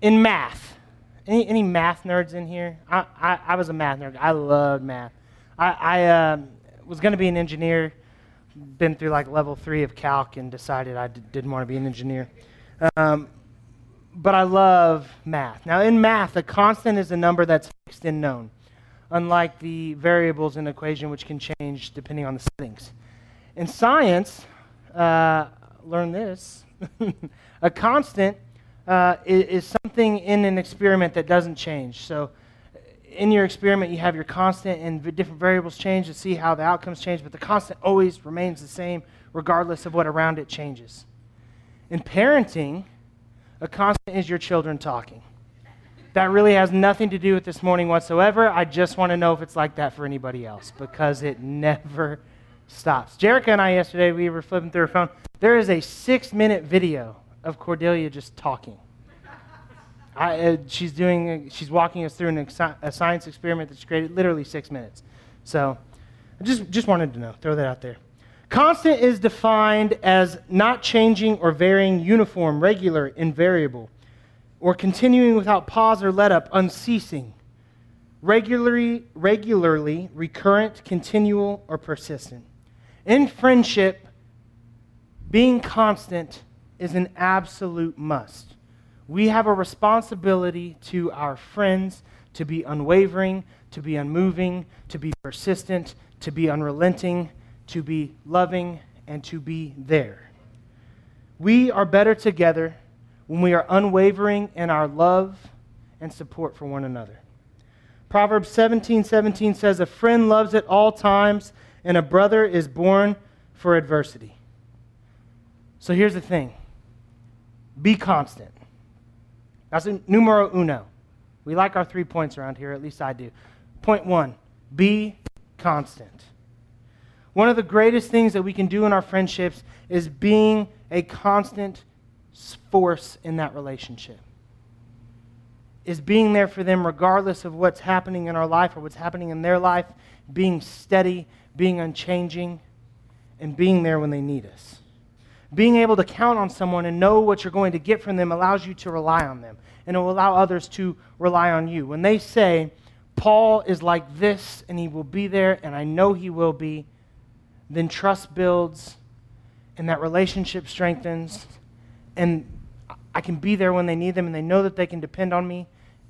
in math, any, any math nerds in here? I, I, I was a math nerd. I loved math. I, I um, was going to be an engineer, been through like level three of calc, and decided I d- didn't want to be an engineer. Um, but I love math. Now, in math, a constant is a number that's fixed and known, unlike the variables in an equation, which can change depending on the settings. In science, uh, learn this a constant uh, is, is something in an experiment that doesn't change. So, in your experiment, you have your constant, and different variables change to see how the outcomes change, but the constant always remains the same, regardless of what around it changes. In parenting, a constant is your children talking. That really has nothing to do with this morning whatsoever. I just want to know if it's like that for anybody else because it never stops. Jerica and I yesterday, we were flipping through her phone. There is a six minute video of Cordelia just talking. I, uh, she's doing, she's walking us through an a science experiment that's created literally six minutes. So I just, just wanted to know, throw that out there. Constant is defined as not changing or varying, uniform, regular, invariable, or continuing without pause or let up, unceasing, regularly, regularly, recurrent, continual, or persistent. In friendship, being constant is an absolute must. We have a responsibility to our friends to be unwavering, to be unmoving, to be persistent, to be unrelenting, to be loving, and to be there. We are better together when we are unwavering in our love and support for one another. Proverbs 17 17 says, A friend loves at all times, and a brother is born for adversity. So here's the thing be constant. That's numero uno. We like our three points around here, at least I do. Point one be constant. One of the greatest things that we can do in our friendships is being a constant force in that relationship. Is being there for them regardless of what's happening in our life or what's happening in their life, being steady, being unchanging, and being there when they need us. Being able to count on someone and know what you're going to get from them allows you to rely on them, and it will allow others to rely on you. When they say, Paul is like this, and he will be there, and I know he will be, then trust builds, and that relationship strengthens, and I can be there when they need them, and they know that they can depend on me,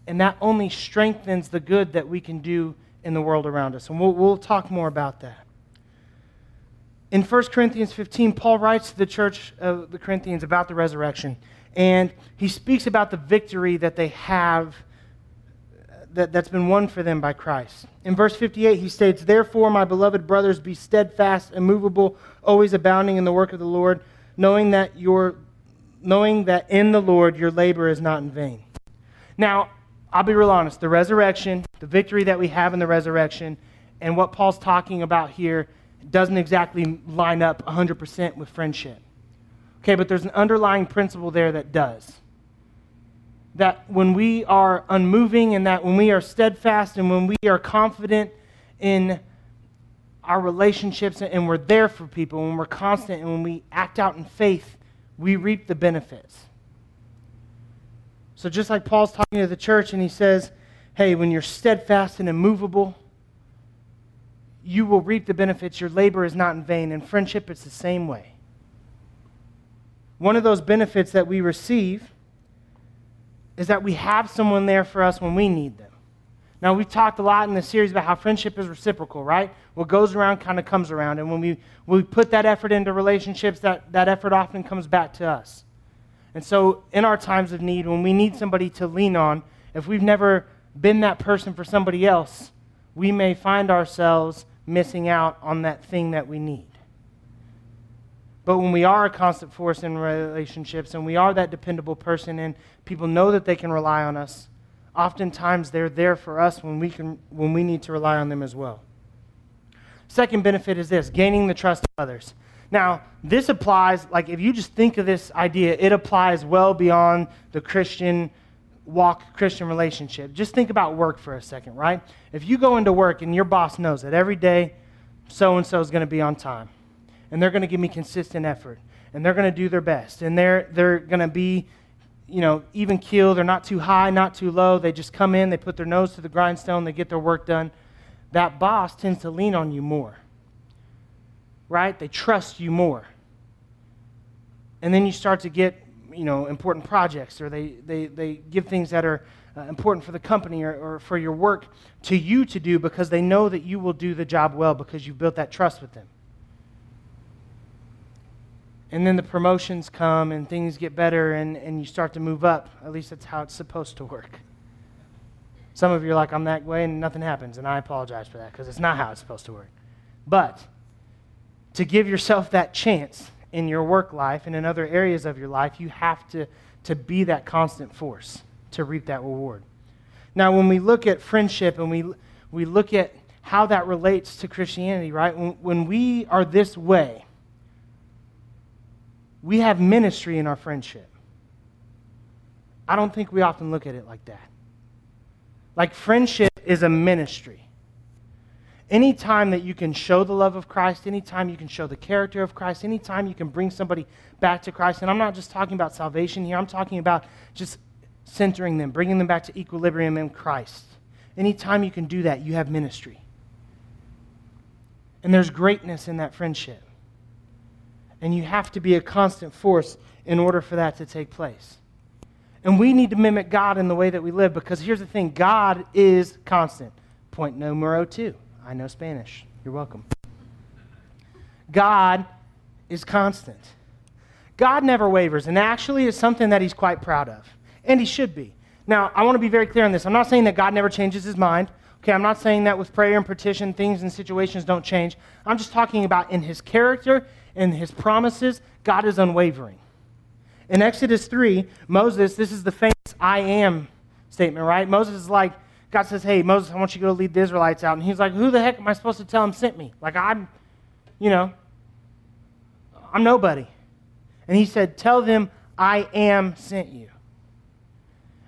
and that only strengthens the good that we can do in the world around us. And we'll, we'll talk more about that. In 1 Corinthians 15, Paul writes to the church of the Corinthians about the resurrection, and he speaks about the victory that they have that, that's been won for them by Christ. In verse 58, he states, Therefore, my beloved brothers, be steadfast, immovable, always abounding in the work of the Lord, knowing that, your, knowing that in the Lord your labor is not in vain. Now, I'll be real honest. The resurrection, the victory that we have in the resurrection, and what Paul's talking about here doesn't exactly line up 100% with friendship. Okay, but there's an underlying principle there that does. That when we are unmoving and that when we are steadfast and when we are confident in our relationships and we're there for people, when we're constant and when we act out in faith, we reap the benefits. So just like Paul's talking to the church and he says, hey, when you're steadfast and immovable, you will reap the benefits. Your labor is not in vain. In friendship, it's the same way. One of those benefits that we receive is that we have someone there for us when we need them. Now, we've talked a lot in this series about how friendship is reciprocal, right? What goes around kind of comes around. And when we, when we put that effort into relationships, that, that effort often comes back to us. And so, in our times of need, when we need somebody to lean on, if we've never been that person for somebody else, we may find ourselves missing out on that thing that we need. But when we are a constant force in relationships and we are that dependable person and people know that they can rely on us, oftentimes they're there for us when we, can, when we need to rely on them as well. Second benefit is this gaining the trust of others. Now, this applies, like if you just think of this idea, it applies well beyond the Christian walk Christian relationship. Just think about work for a second, right? If you go into work and your boss knows that every day so and so is going to be on time and they're going to give me consistent effort and they're going to do their best and they're, they're going to be you know, even keel. They're not too high, not too low. They just come in, they put their nose to the grindstone, they get their work done. That boss tends to lean on you more, right? They trust you more. And then you start to get, you know, important projects, or they, they, they give things that are uh, important for the company or, or for your work to you to do because they know that you will do the job well because you've built that trust with them. And then the promotions come and things get better and, and you start to move up. At least that's how it's supposed to work. Some of you are like, I'm that way and nothing happens. And I apologize for that because it's not how it's supposed to work. But to give yourself that chance in your work life and in other areas of your life, you have to, to be that constant force to reap that reward. Now, when we look at friendship and we, we look at how that relates to Christianity, right? When, when we are this way, we have ministry in our friendship. I don't think we often look at it like that. Like, friendship is a ministry. Anytime that you can show the love of Christ, anytime you can show the character of Christ, anytime you can bring somebody back to Christ, and I'm not just talking about salvation here, I'm talking about just centering them, bringing them back to equilibrium in Christ. Anytime you can do that, you have ministry. And there's greatness in that friendship. And you have to be a constant force in order for that to take place. And we need to mimic God in the way that we live because here's the thing God is constant. Point numero two. I know Spanish. You're welcome. God is constant. God never wavers, and actually is something that he's quite proud of, and he should be. Now, I want to be very clear on this. I'm not saying that God never changes his mind. Okay, I'm not saying that with prayer and petition, things and situations don't change. I'm just talking about in his character in his promises, God is unwavering. In Exodus 3, Moses, this is the famous I am statement, right? Moses is like, God says, Hey, Moses, I want you to go lead the Israelites out. And he's like, Who the heck am I supposed to tell him sent me? Like, I'm, you know, I'm nobody. And he said, Tell them I am sent you.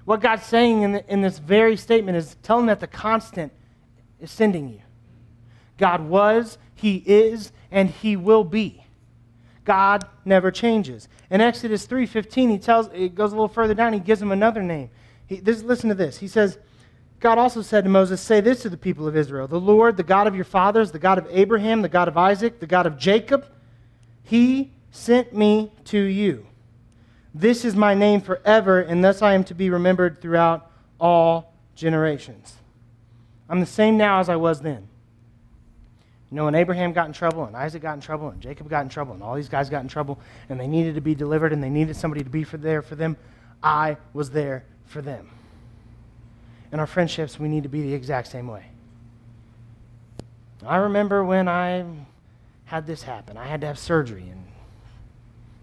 What God's saying in, the, in this very statement is tell them that the constant is sending you. God was, He is, and He will be. God never changes. In Exodus 3:15, he tells it goes a little further down, he gives him another name. He, this, listen to this. He says, God also said to Moses, Say this to the people of Israel The Lord, the God of your fathers, the God of Abraham, the God of Isaac, the God of Jacob, he sent me to you. This is my name forever, and thus I am to be remembered throughout all generations. I'm the same now as I was then. You know, when Abraham got in trouble, and Isaac got in trouble, and Jacob got in trouble, and all these guys got in trouble, and they needed to be delivered, and they needed somebody to be for there for them, I was there for them. In our friendships, we need to be the exact same way. I remember when I had this happen. I had to have surgery, and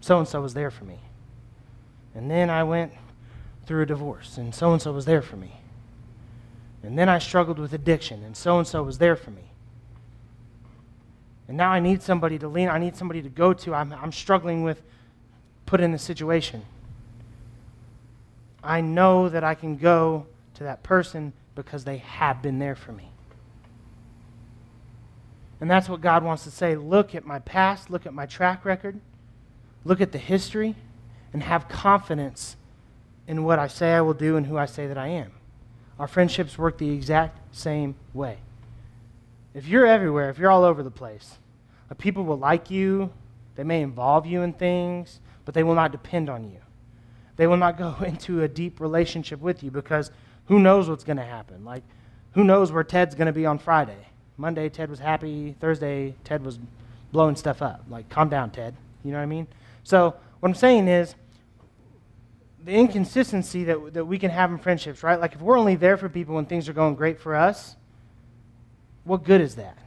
so and so was there for me. And then I went through a divorce, and so and so was there for me. And then I struggled with addiction, and so and so was there for me. And now I need somebody to lean, I need somebody to go to. I'm, I'm struggling with put in a situation. I know that I can go to that person because they have been there for me. And that's what God wants to say. Look at my past, look at my track record, look at the history, and have confidence in what I say I will do and who I say that I am. Our friendships work the exact same way. If you're everywhere, if you're all over the place, uh, people will like you, they may involve you in things, but they will not depend on you. They will not go into a deep relationship with you because who knows what's going to happen? Like, who knows where Ted's going to be on Friday? Monday, Ted was happy. Thursday, Ted was blowing stuff up. Like, calm down, Ted. You know what I mean? So, what I'm saying is, the inconsistency that, that we can have in friendships, right? Like, if we're only there for people when things are going great for us, what good is that?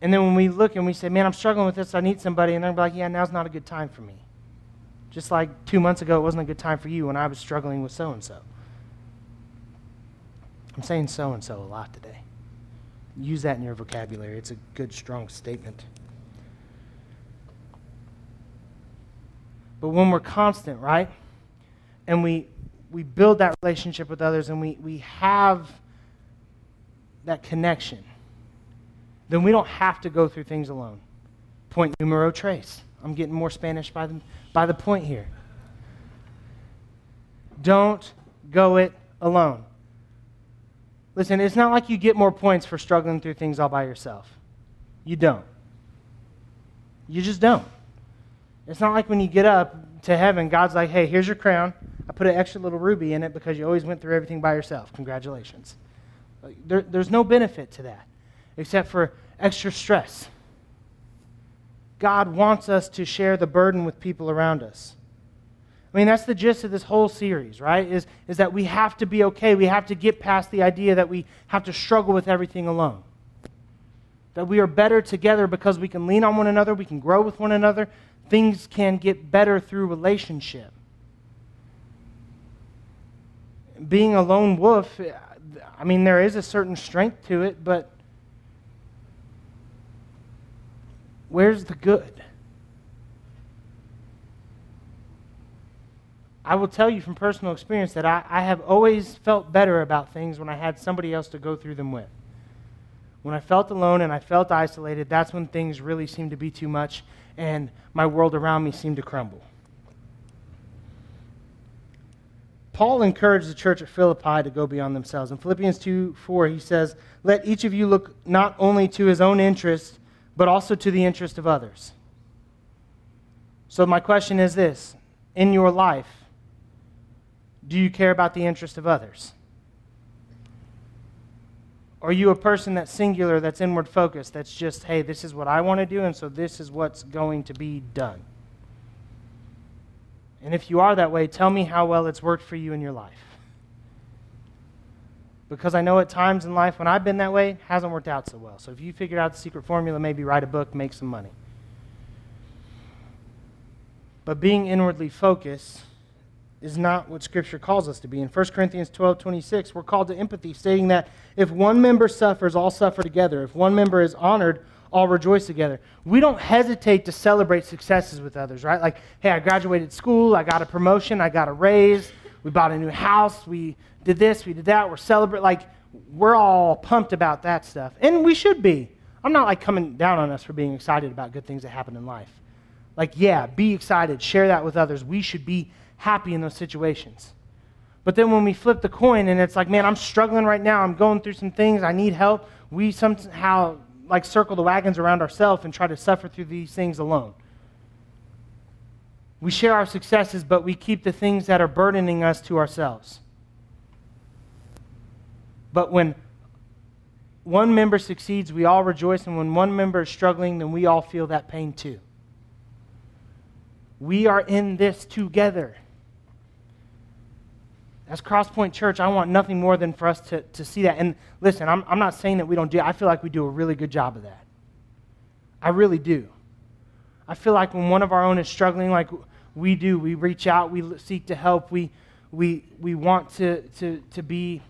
And then when we look and we say, man, I'm struggling with this, I need somebody, and they're like, yeah, now's not a good time for me. Just like two months ago, it wasn't a good time for you when I was struggling with so and so. I'm saying so and so a lot today. Use that in your vocabulary. It's a good, strong statement. But when we're constant, right? And we, we build that relationship with others and we, we have that connection, then we don't have to go through things alone. Point numero tres. I'm getting more Spanish by the, by the point here. Don't go it alone. Listen, it's not like you get more points for struggling through things all by yourself. You don't. You just don't. It's not like when you get up to heaven, God's like, hey, here's your crown. I put an extra little ruby in it because you always went through everything by yourself. Congratulations. There, there's no benefit to that except for extra stress. God wants us to share the burden with people around us. I mean, that's the gist of this whole series, right? Is, is that we have to be okay. We have to get past the idea that we have to struggle with everything alone. That we are better together because we can lean on one another, we can grow with one another. Things can get better through relationship. Being a lone wolf, I mean, there is a certain strength to it, but where's the good? I will tell you from personal experience that I, I have always felt better about things when I had somebody else to go through them with. When I felt alone and I felt isolated, that's when things really seemed to be too much and my world around me seemed to crumble. Paul encouraged the church at Philippi to go beyond themselves. In Philippians 2 4, he says, Let each of you look not only to his own interest, but also to the interest of others. So, my question is this In your life, do you care about the interest of others? Are you a person that's singular, that's inward focused, that's just, hey, this is what I want to do, and so this is what's going to be done? And if you are that way, tell me how well it's worked for you in your life. Because I know at times in life when I've been that way, it hasn't worked out so well. So if you figured out the secret formula, maybe write a book, make some money. But being inwardly focused is not what Scripture calls us to be. In 1 Corinthians 12 26, we're called to empathy, stating that if one member suffers, all suffer together. If one member is honored, all rejoice together. We don't hesitate to celebrate successes with others, right? Like, hey, I graduated school, I got a promotion, I got a raise, we bought a new house, we did this, we did that, we're celebrating. Like, we're all pumped about that stuff. And we should be. I'm not like coming down on us for being excited about good things that happen in life. Like, yeah, be excited, share that with others. We should be happy in those situations. But then when we flip the coin and it's like, man, I'm struggling right now, I'm going through some things, I need help, we somehow like circle the wagons around ourselves and try to suffer through these things alone. We share our successes, but we keep the things that are burdening us to ourselves. But when one member succeeds, we all rejoice, and when one member is struggling, then we all feel that pain too. We are in this together. As Crosspoint Church, I want nothing more than for us to, to see that. And listen, I'm, I'm not saying that we don't do I feel like we do a really good job of that. I really do. I feel like when one of our own is struggling like we do, we reach out, we seek to help, we, we, we want to, to, to be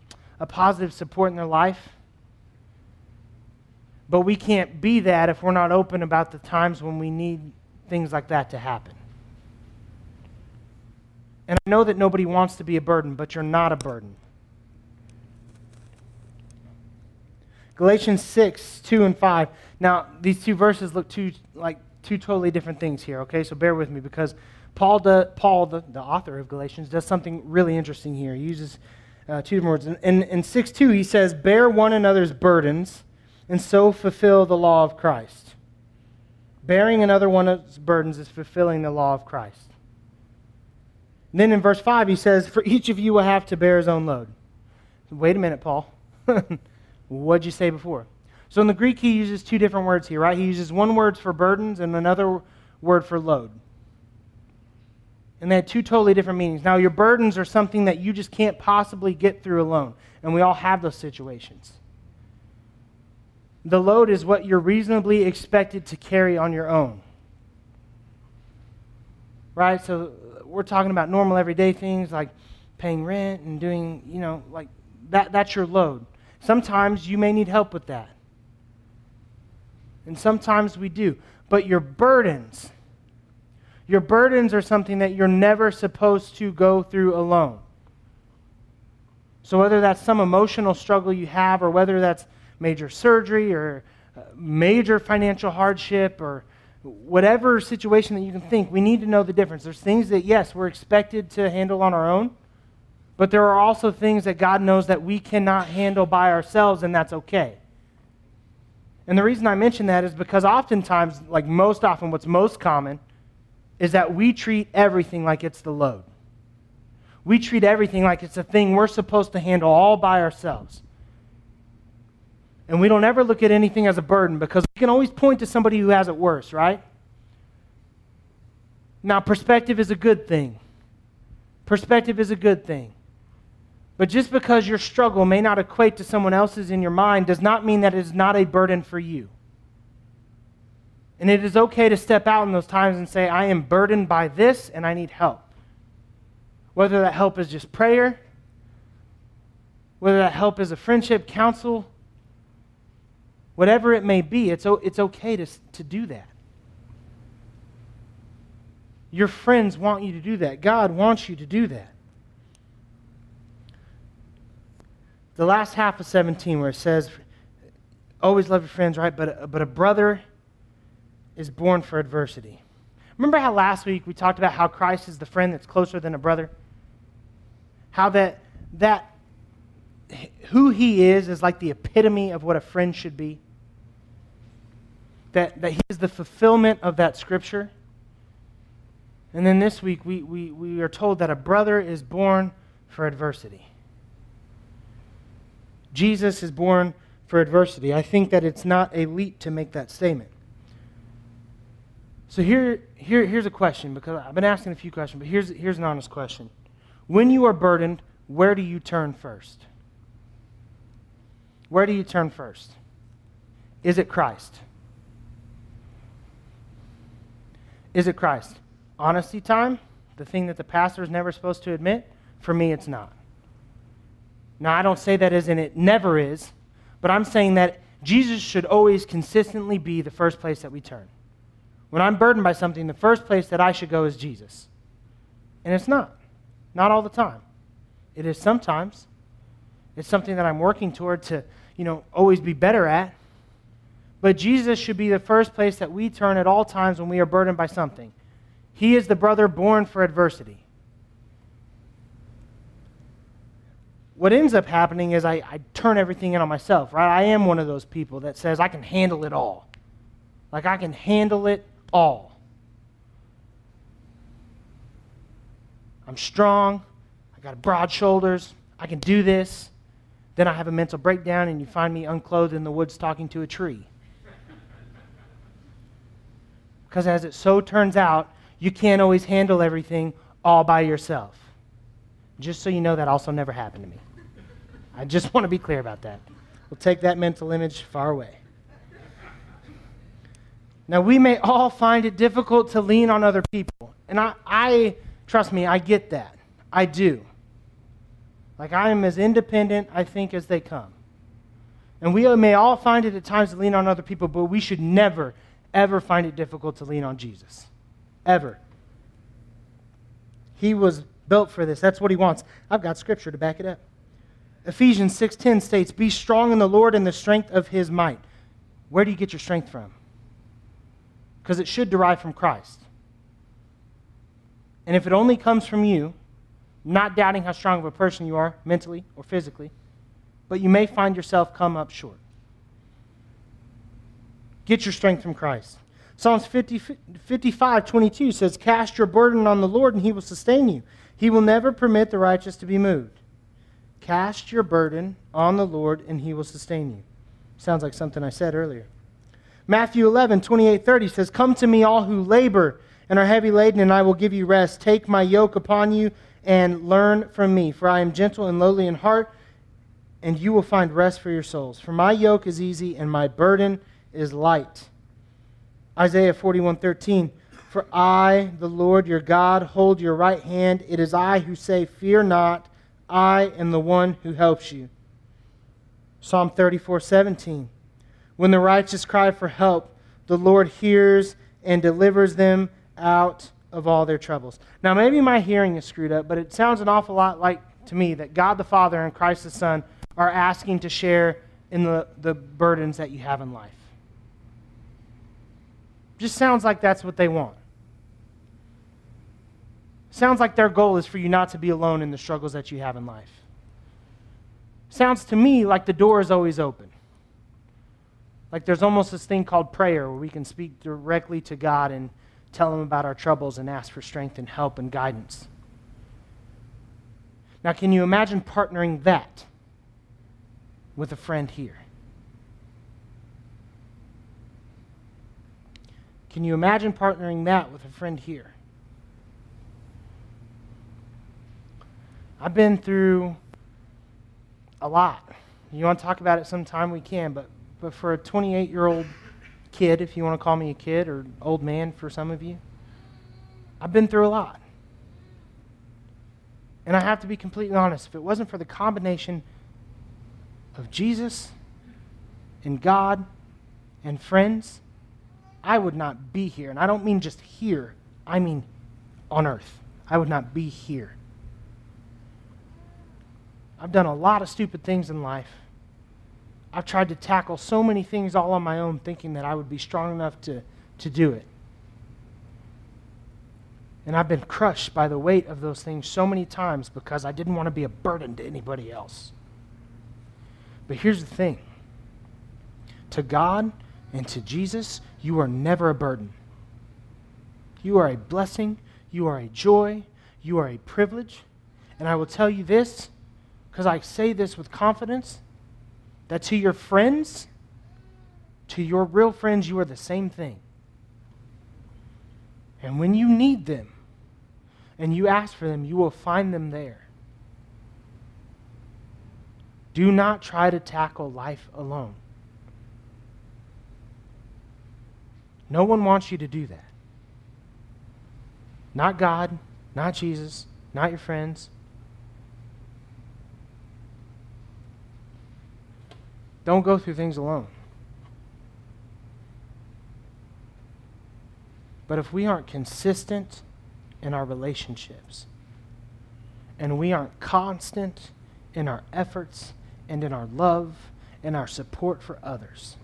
a positive support in their life. But we can't be that if we're not open about the times when we need things like that to happen. And I know that nobody wants to be a burden, but you're not a burden. Galatians 6, 2 and 5. Now, these two verses look two, like two totally different things here, okay? So bear with me because Paul, Paul the, the author of Galatians, does something really interesting here. He uses uh, two different words. In, in, in 6, 2, he says, Bear one another's burdens and so fulfill the law of Christ. Bearing another one's burdens is fulfilling the law of Christ. And then in verse 5, he says, For each of you will have to bear his own load. Wait a minute, Paul. What'd you say before? So in the Greek, he uses two different words here, right? He uses one word for burdens and another word for load. And they had two totally different meanings. Now, your burdens are something that you just can't possibly get through alone. And we all have those situations. The load is what you're reasonably expected to carry on your own. Right? So we're talking about normal everyday things like paying rent and doing, you know, like that, that's your load. Sometimes you may need help with that. And sometimes we do. But your burdens, your burdens are something that you're never supposed to go through alone. So, whether that's some emotional struggle you have, or whether that's major surgery, or uh, major financial hardship, or whatever situation that you can think, we need to know the difference. There's things that, yes, we're expected to handle on our own, But there are also things that God knows that we cannot handle by ourselves, and that's okay. And the reason I mention that is because oftentimes, like most often, what's most common is that we treat everything like it's the load. We treat everything like it's a thing we're supposed to handle all by ourselves. And we don't ever look at anything as a burden because we can always point to somebody who has it worse, right? Now, perspective is a good thing. Perspective is a good thing. But just because your struggle may not equate to someone else's in your mind does not mean that it is not a burden for you. And it is okay to step out in those times and say, I am burdened by this and I need help. Whether that help is just prayer, whether that help is a friendship, counsel, whatever it may be, it's, it's okay to, to do that. Your friends want you to do that. God wants you to do that. The last half of 17, where it says, Always love your friends, right? But, but a brother is born for adversity. Remember how last week we talked about how Christ is the friend that's closer than a brother? How that, that who he is is like the epitome of what a friend should be? That, that he is the fulfillment of that scripture. And then this week, we, we, we are told that a brother is born for adversity. Jesus is born for adversity. I think that it's not a leap to make that statement. So here, here, here's a question, because I've been asking a few questions, but here's, here's an honest question. When you are burdened, where do you turn first? Where do you turn first? Is it Christ? Is it Christ? Honesty time, the thing that the pastor is never supposed to admit, for me, it's not. Now, I don't say that as in it never is, but I'm saying that Jesus should always consistently be the first place that we turn. When I'm burdened by something, the first place that I should go is Jesus. And it's not. Not all the time. It is sometimes. It's something that I'm working toward to, you know, always be better at. But Jesus should be the first place that we turn at all times when we are burdened by something. He is the brother born for adversity. What ends up happening is I, I turn everything in on myself, right? I am one of those people that says I can handle it all. Like I can handle it all. I'm strong. I got broad shoulders. I can do this. Then I have a mental breakdown, and you find me unclothed in the woods talking to a tree. Because as it so turns out, you can't always handle everything all by yourself. Just so you know, that also never happened to me. I just want to be clear about that. We'll take that mental image far away. Now, we may all find it difficult to lean on other people. And I, I trust me, I get that. I do. Like, I am as independent, I think, as they come. And we may all find it at times to lean on other people, but we should never, ever find it difficult to lean on Jesus ever. He was built for this. That's what he wants. I've got scripture to back it up. Ephesians 6:10 states, "Be strong in the Lord and the strength of his might." Where do you get your strength from? Because it should derive from Christ. And if it only comes from you, not doubting how strong of a person you are mentally or physically, but you may find yourself come up short. Get your strength from Christ. Psalms 50, 55, 22 says, Cast your burden on the Lord, and he will sustain you. He will never permit the righteous to be moved. Cast your burden on the Lord, and he will sustain you. Sounds like something I said earlier. Matthew 11, 28, 30 says, Come to me, all who labor and are heavy laden, and I will give you rest. Take my yoke upon you and learn from me, for I am gentle and lowly in heart, and you will find rest for your souls. For my yoke is easy, and my burden is light. Isaiah 41:13 For I, the Lord your God, hold your right hand. It is I who say, Fear not, I am the one who helps you. Psalm 34:17 When the righteous cry for help, the Lord hears and delivers them out of all their troubles. Now, maybe my hearing is screwed up, but it sounds an awful lot like to me that God the Father and Christ the Son are asking to share in the, the burdens that you have in life. Just sounds like that's what they want. Sounds like their goal is for you not to be alone in the struggles that you have in life. Sounds to me like the door is always open. Like there's almost this thing called prayer where we can speak directly to God and tell Him about our troubles and ask for strength and help and guidance. Now, can you imagine partnering that with a friend here? Can you imagine partnering that with a friend here? I've been through a lot. You want to talk about it sometime, we can, but, but for a 28 year old kid, if you want to call me a kid, or old man for some of you, I've been through a lot. And I have to be completely honest, if it wasn't for the combination of Jesus and God and friends, I would not be here. And I don't mean just here, I mean on earth. I would not be here. I've done a lot of stupid things in life. I've tried to tackle so many things all on my own, thinking that I would be strong enough to, to do it. And I've been crushed by the weight of those things so many times because I didn't want to be a burden to anybody else. But here's the thing to God and to Jesus, you are never a burden. You are a blessing, you are a joy, you are a privilege. And I will tell you this because I say this with confidence that to your friends, to your real friends, you are the same thing. And when you need them and you ask for them, you will find them there. Do not try to tackle life alone. No one wants you to do that. Not God, not Jesus, not your friends, Don't go through things alone. But if we aren't consistent in our relationships, and we aren't constant in our efforts and in our love and our support for others,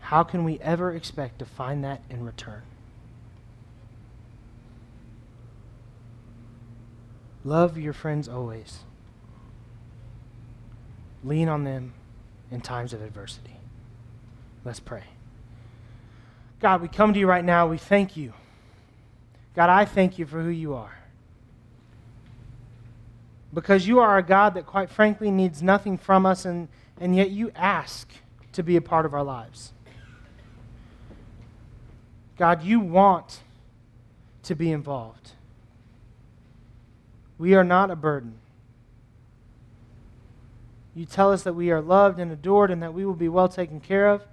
how can we ever expect to find that in return? Love your friends always. Lean on them in times of adversity. Let's pray. God, we come to you right now. We thank you. God, I thank you for who you are. Because you are a God that, quite frankly, needs nothing from us, and, and yet you ask to be a part of our lives. God, you want to be involved. We are not a burden. You tell us that we are loved and adored and that we will be well taken care of.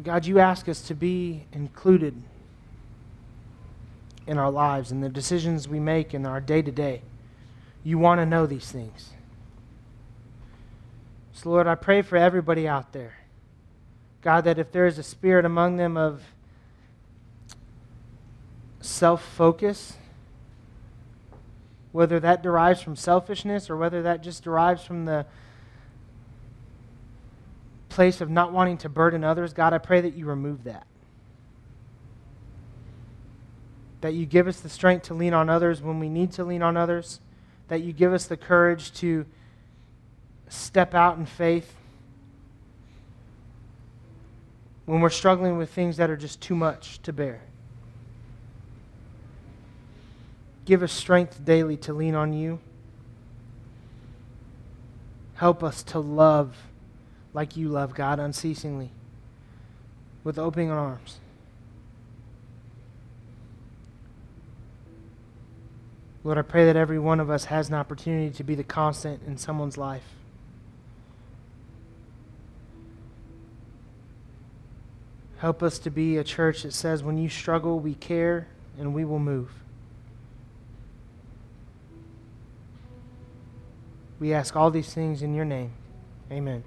God, you ask us to be included in our lives and the decisions we make in our day to day. You want to know these things. So, Lord, I pray for everybody out there. God, that if there is a spirit among them of self focus, whether that derives from selfishness or whether that just derives from the place of not wanting to burden others, God, I pray that you remove that. That you give us the strength to lean on others when we need to lean on others. That you give us the courage to step out in faith when we're struggling with things that are just too much to bear. Give us strength daily to lean on you. Help us to love like you love, God, unceasingly, with open arms. Lord, I pray that every one of us has an opportunity to be the constant in someone's life. Help us to be a church that says, when you struggle, we care and we will move. We ask all these things in your name. Amen.